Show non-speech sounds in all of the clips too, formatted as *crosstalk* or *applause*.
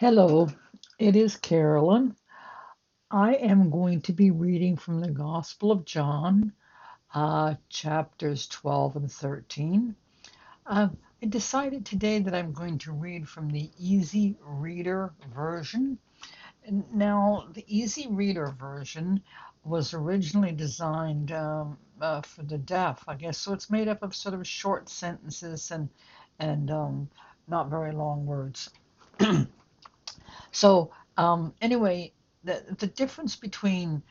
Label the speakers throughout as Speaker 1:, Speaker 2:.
Speaker 1: Hello, it is Carolyn. I am going to be reading from the Gospel of John, uh, chapters 12 and 13. Uh, I decided today that I'm going to read from the Easy Reader version. Now, the Easy Reader version was originally designed um, uh, for the deaf, I guess, so it's made up of sort of short sentences and and um, not very long words. *clears throat* So um, anyway, the the difference between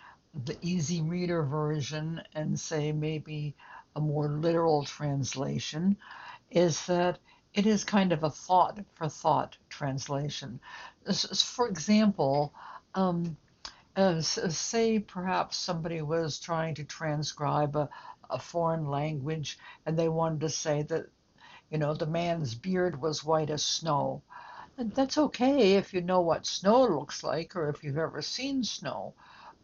Speaker 1: the easy reader version and say maybe a more literal translation is that it is kind of a thought for thought translation. For example, um, uh, say perhaps somebody was trying to transcribe a, a foreign language and they wanted to say that, you know, the man's beard was white as snow. And that's okay if you know what snow looks like or if you've ever seen snow.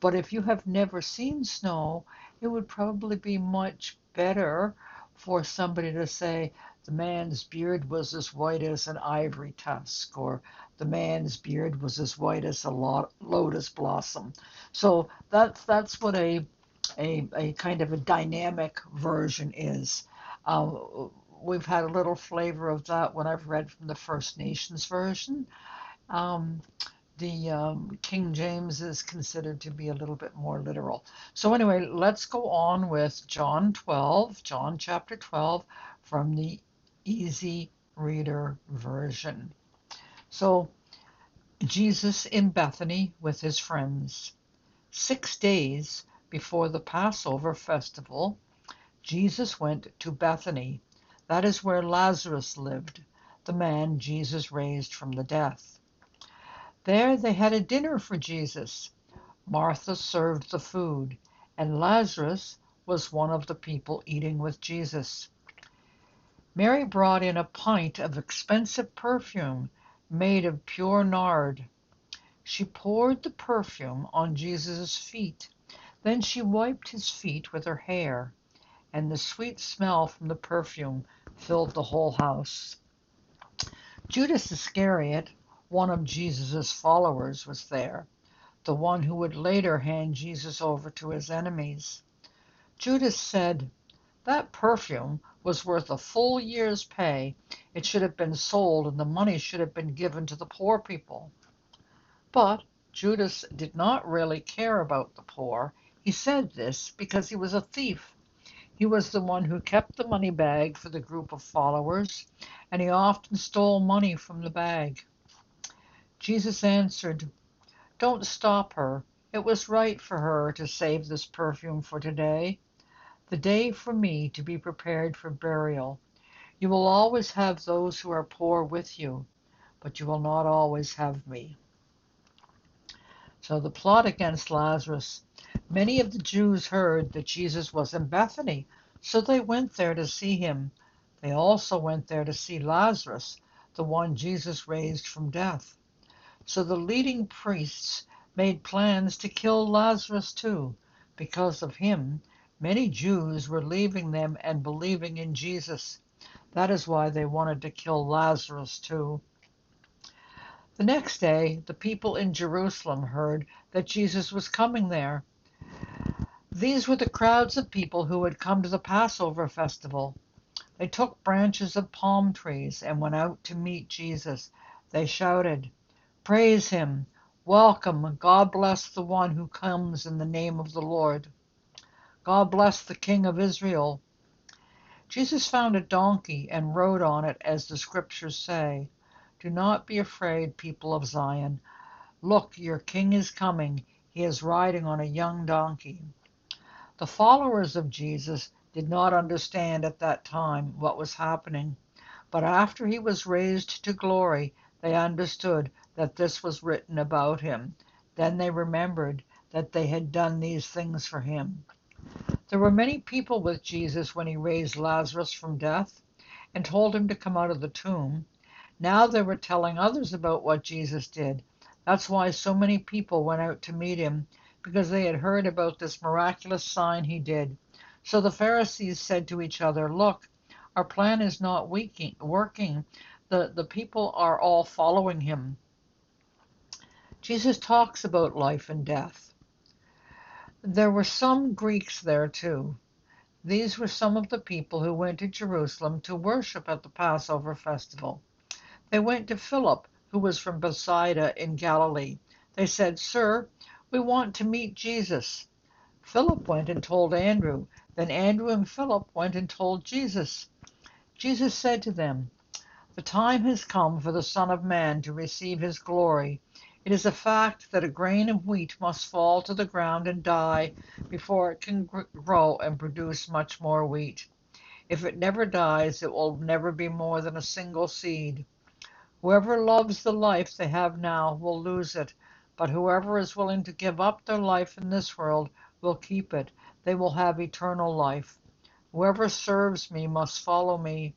Speaker 1: But if you have never seen snow, it would probably be much better for somebody to say the man's beard was as white as an ivory tusk or the man's beard was as white as a lotus blossom. So that's that's what a a, a kind of a dynamic version is. Uh, we've had a little flavor of that when I've read from the First Nations version. Um, the um, King James is considered to be a little bit more literal. So, anyway, let's go on with John 12, John chapter 12, from the Easy Reader version. So, Jesus in Bethany with his friends. Six days before the Passover festival, Jesus went to Bethany that is where Lazarus lived, the man Jesus raised from the death. There they had a dinner for Jesus. Martha served the food, and Lazarus was one of the people eating with Jesus. Mary brought in a pint of expensive perfume made of pure nard. She poured the perfume on Jesus' feet. Then she wiped his feet with her hair and the sweet smell from the perfume filled the whole house. Judas Iscariot, one of Jesus' followers, was there, the one who would later hand Jesus over to his enemies. Judas said, That perfume was worth a full year's pay. It should have been sold, and the money should have been given to the poor people. But Judas did not really care about the poor. He said this because he was a thief he was the one who kept the money bag for the group of followers, and he often stole money from the bag. Jesus answered, Don't stop her. It was right for her to save this perfume for today, the day for me to be prepared for burial. You will always have those who are poor with you, but you will not always have me. So the plot against Lazarus Many of the Jews heard that Jesus was in Bethany, so they went there to see him. They also went there to see Lazarus, the one Jesus raised from death. So the leading priests made plans to kill Lazarus too. Because of him, many Jews were leaving them and believing in Jesus. That is why they wanted to kill Lazarus too. The next day, the people in Jerusalem heard that Jesus was coming there. These were the crowds of people who had come to the Passover festival. They took branches of palm trees and went out to meet Jesus. They shouted, Praise him! Welcome! God bless the one who comes in the name of the Lord. God bless the King of Israel. Jesus found a donkey and rode on it, as the scriptures say. Do not be afraid, people of Zion. Look, your king is coming. He is riding on a young donkey. The followers of Jesus did not understand at that time what was happening, but after he was raised to glory they understood that this was written about him. Then they remembered that they had done these things for him. There were many people with Jesus when he raised Lazarus from death and told him to come out of the tomb. Now they were telling others about what Jesus did. That's why so many people went out to meet him because they had heard about this miraculous sign he did. So the Pharisees said to each other, Look, our plan is not working. The, the people are all following him. Jesus talks about life and death. There were some Greeks there too. These were some of the people who went to Jerusalem to worship at the Passover festival. They went to Philip, who was from Bethsaida in Galilee. They said, Sir, we want to meet Jesus. Philip went and told Andrew. Then Andrew and Philip went and told Jesus. Jesus said to them, The time has come for the Son of Man to receive his glory. It is a fact that a grain of wheat must fall to the ground and die before it can grow and produce much more wheat. If it never dies, it will never be more than a single seed. Whoever loves the life they have now will lose it, but whoever is willing to give up their life in this world will keep it. They will have eternal life. Whoever serves me must follow me.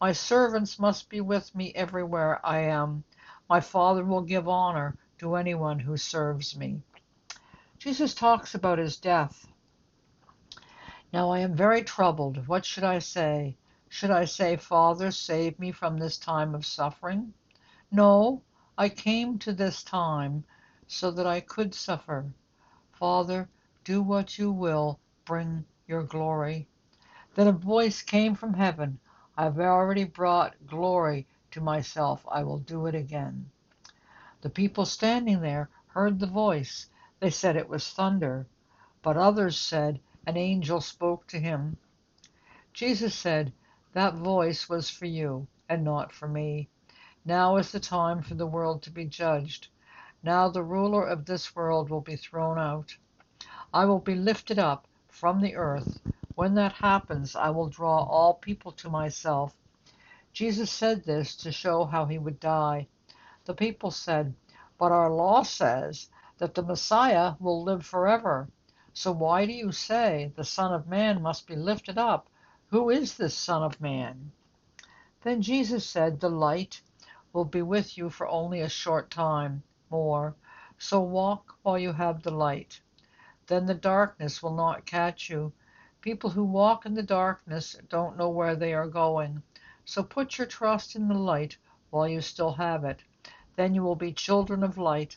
Speaker 1: My servants must be with me everywhere I am. My Father will give honor to anyone who serves me. Jesus talks about his death. Now I am very troubled. What should I say? Should I say, Father, save me from this time of suffering? No, I came to this time so that I could suffer. Father, do what you will, bring your glory. Then a voice came from heaven. I have already brought glory to myself. I will do it again. The people standing there heard the voice. They said it was thunder, but others said an angel spoke to him. Jesus said, That voice was for you and not for me. Now is the time for the world to be judged. Now the ruler of this world will be thrown out. I will be lifted up from the earth. When that happens, I will draw all people to myself. Jesus said this to show how he would die. The people said, But our law says that the Messiah will live forever. So why do you say the Son of Man must be lifted up? Who is this Son of Man? Then Jesus said, The light will be with you for only a short time more. So walk while you have the light. Then the darkness will not catch you. People who walk in the darkness don't know where they are going. So put your trust in the light while you still have it. Then you will be children of light.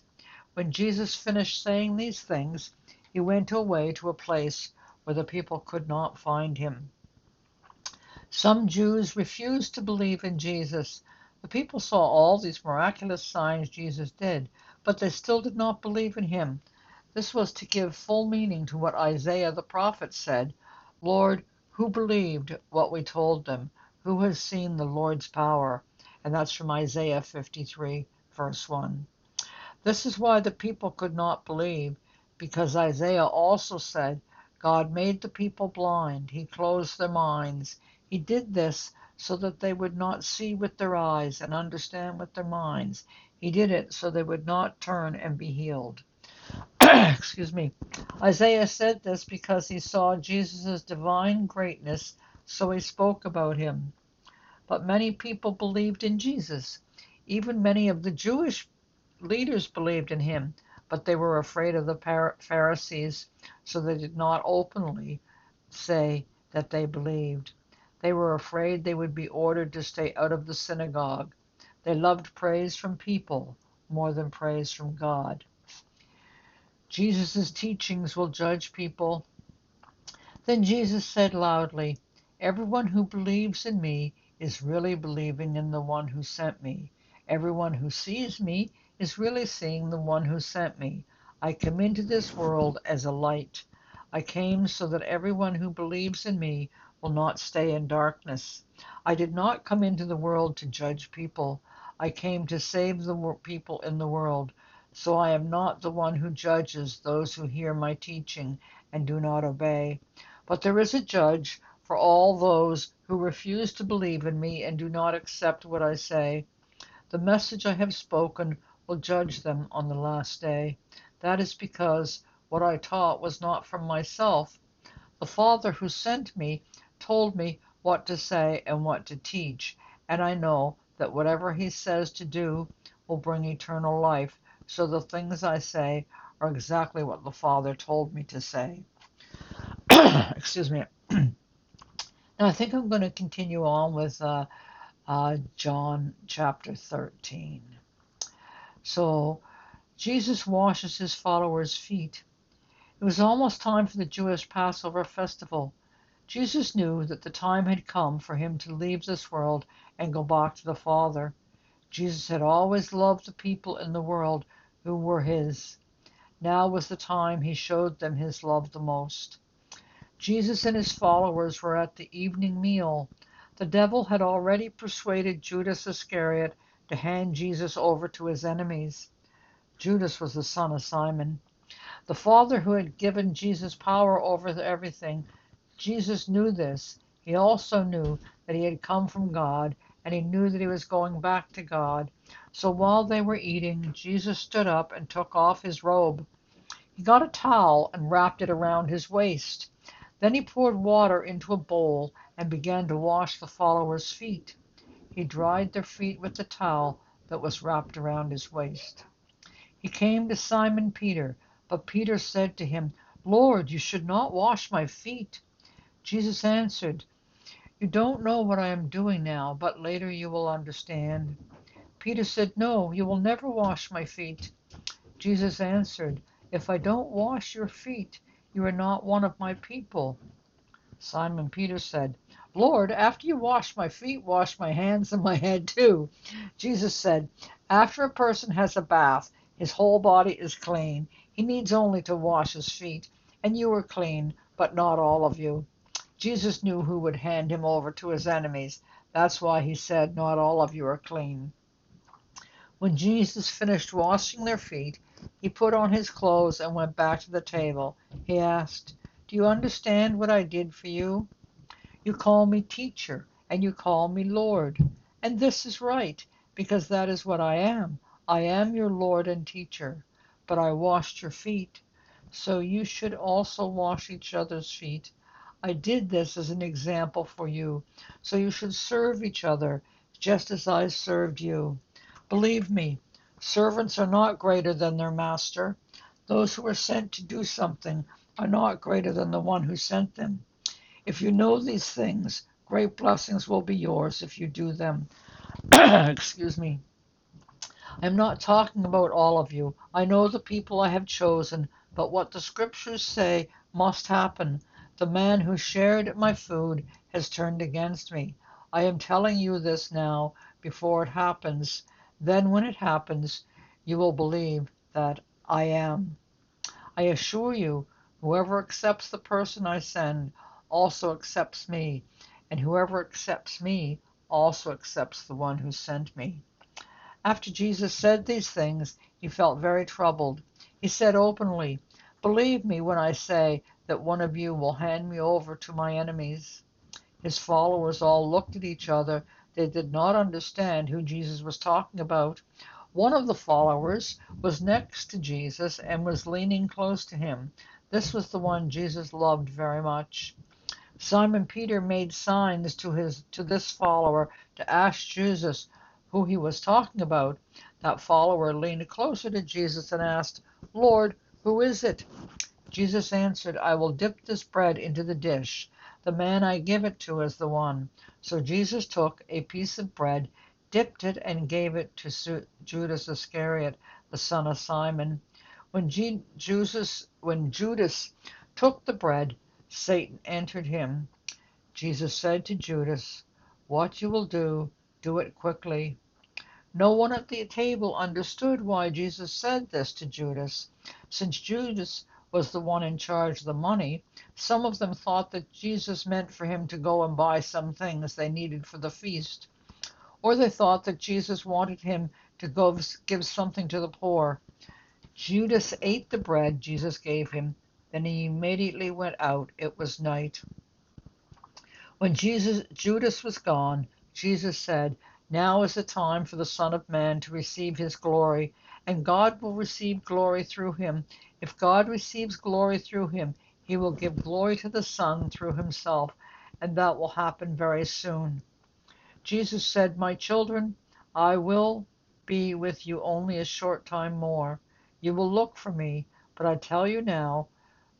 Speaker 1: When Jesus finished saying these things, he went away to a place where the people could not find him. Some Jews refused to believe in Jesus. The people saw all these miraculous signs Jesus did, but they still did not believe in him. This was to give full meaning to what Isaiah the prophet said Lord, who believed what we told them? Who has seen the Lord's power? And that's from Isaiah 53 verse 1. This is why the people could not believe, because Isaiah also said, God made the people blind, He closed their minds. He did this so that they would not see with their eyes and understand with their minds. He did it so they would not turn and be healed. *clears throat* Excuse me. Isaiah said this because he saw Jesus' divine greatness, so he spoke about him. But many people believed in Jesus. Even many of the Jewish leaders believed in him, but they were afraid of the Pharisees, so they did not openly say that they believed. They were afraid they would be ordered to stay out of the synagogue. They loved praise from people more than praise from God. Jesus' teachings will judge people. Then Jesus said loudly, Everyone who believes in me is really believing in the one who sent me. Everyone who sees me is really seeing the one who sent me. I come into this world as a light. I came so that everyone who believes in me will not stay in darkness. I did not come into the world to judge people. I came to save the people in the world. So I am not the one who judges those who hear my teaching and do not obey. But there is a judge for all those who refuse to believe in me and do not accept what I say. The message I have spoken will judge them on the last day. That is because what I taught was not from myself. The Father who sent me told me what to say and what to teach, and I know that whatever he says to do will bring eternal life. So the things I say are exactly what the Father told me to say. *clears throat* Excuse me. *clears throat* now I think I'm going to continue on with uh, uh, John chapter 13. So Jesus washes his followers' feet. It was almost time for the Jewish Passover festival. Jesus knew that the time had come for him to leave this world and go back to the Father. Jesus had always loved the people in the world who were his. Now was the time he showed them his love the most. Jesus and his followers were at the evening meal. The devil had already persuaded Judas Iscariot to hand Jesus over to his enemies. Judas was the son of Simon. The Father who had given Jesus power over everything, Jesus knew this. He also knew that he had come from God, and he knew that he was going back to God. So while they were eating, Jesus stood up and took off his robe. He got a towel and wrapped it around his waist. Then he poured water into a bowl and began to wash the followers' feet. He dried their feet with the towel that was wrapped around his waist. He came to Simon Peter. But Peter said to him, Lord, you should not wash my feet. Jesus answered, You don't know what I am doing now, but later you will understand. Peter said, No, you will never wash my feet. Jesus answered, If I don't wash your feet, you are not one of my people. Simon Peter said, Lord, after you wash my feet, wash my hands and my head too. Jesus said, After a person has a bath, his whole body is clean. He needs only to wash his feet. And you are clean, but not all of you. Jesus knew who would hand him over to his enemies. That's why he said, Not all of you are clean. When Jesus finished washing their feet, he put on his clothes and went back to the table. He asked, Do you understand what I did for you? You call me teacher, and you call me Lord. And this is right, because that is what I am. I am your Lord and teacher but I washed your feet. So you should also wash each other's feet. I did this as an example for you. So you should serve each other, just as I served you. Believe me, servants are not greater than their master. Those who are sent to do something are not greater than the one who sent them. If you know these things, great blessings will be yours if you do them. *clears throat* Excuse me. I'm not talking about all of you. I know the people I have chosen, but what the scriptures say must happen. The man who shared my food has turned against me. I am telling you this now before it happens. Then, when it happens, you will believe that I am. I assure you, whoever accepts the person I send also accepts me, and whoever accepts me also accepts the one who sent me. After Jesus said these things, he felt very troubled. He said openly, Believe me when I say that one of you will hand me over to my enemies. His followers all looked at each other. They did not understand who Jesus was talking about. One of the followers was next to Jesus and was leaning close to him. This was the one Jesus loved very much. Simon Peter made signs to his to this follower to ask Jesus who he was talking about, that follower leaned closer to Jesus and asked, Lord, who is it? Jesus answered, I will dip this bread into the dish. The man I give it to is the one. So Jesus took a piece of bread, dipped it, and gave it to Judas Iscariot, the son of Simon. When, G- Jesus, when Judas took the bread, Satan entered him. Jesus said to Judas, What you will do, do it quickly. No one at the table understood why Jesus said this to Judas. Since Judas was the one in charge of the money, some of them thought that Jesus meant for him to go and buy some things they needed for the feast. Or they thought that Jesus wanted him to go give something to the poor. Judas ate the bread Jesus gave him. Then he immediately went out. It was night. When Jesus Judas was gone, Jesus said, Now is the time for the Son of Man to receive his glory, and God will receive glory through him. If God receives glory through him, he will give glory to the Son through himself, and that will happen very soon. Jesus said, My children, I will be with you only a short time more. You will look for me, but I tell you now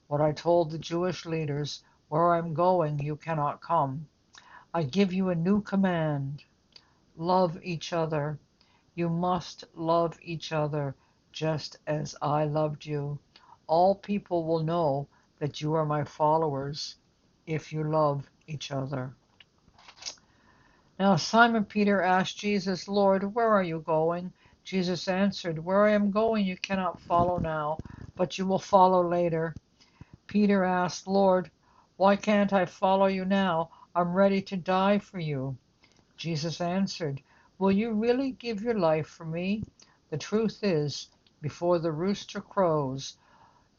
Speaker 1: what I told the Jewish leaders where I am going, you cannot come. I give you a new command love each other. You must love each other just as I loved you. All people will know that you are my followers if you love each other. Now Simon Peter asked Jesus, Lord, where are you going? Jesus answered, Where I am going you cannot follow now, but you will follow later. Peter asked, Lord, why can't I follow you now? I'm ready to die for you. Jesus answered, Will you really give your life for me? The truth is, before the rooster crows,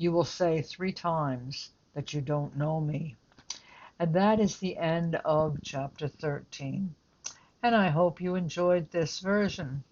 Speaker 1: you will say three times that you don't know me. And that is the end of chapter 13. And I hope you enjoyed this version.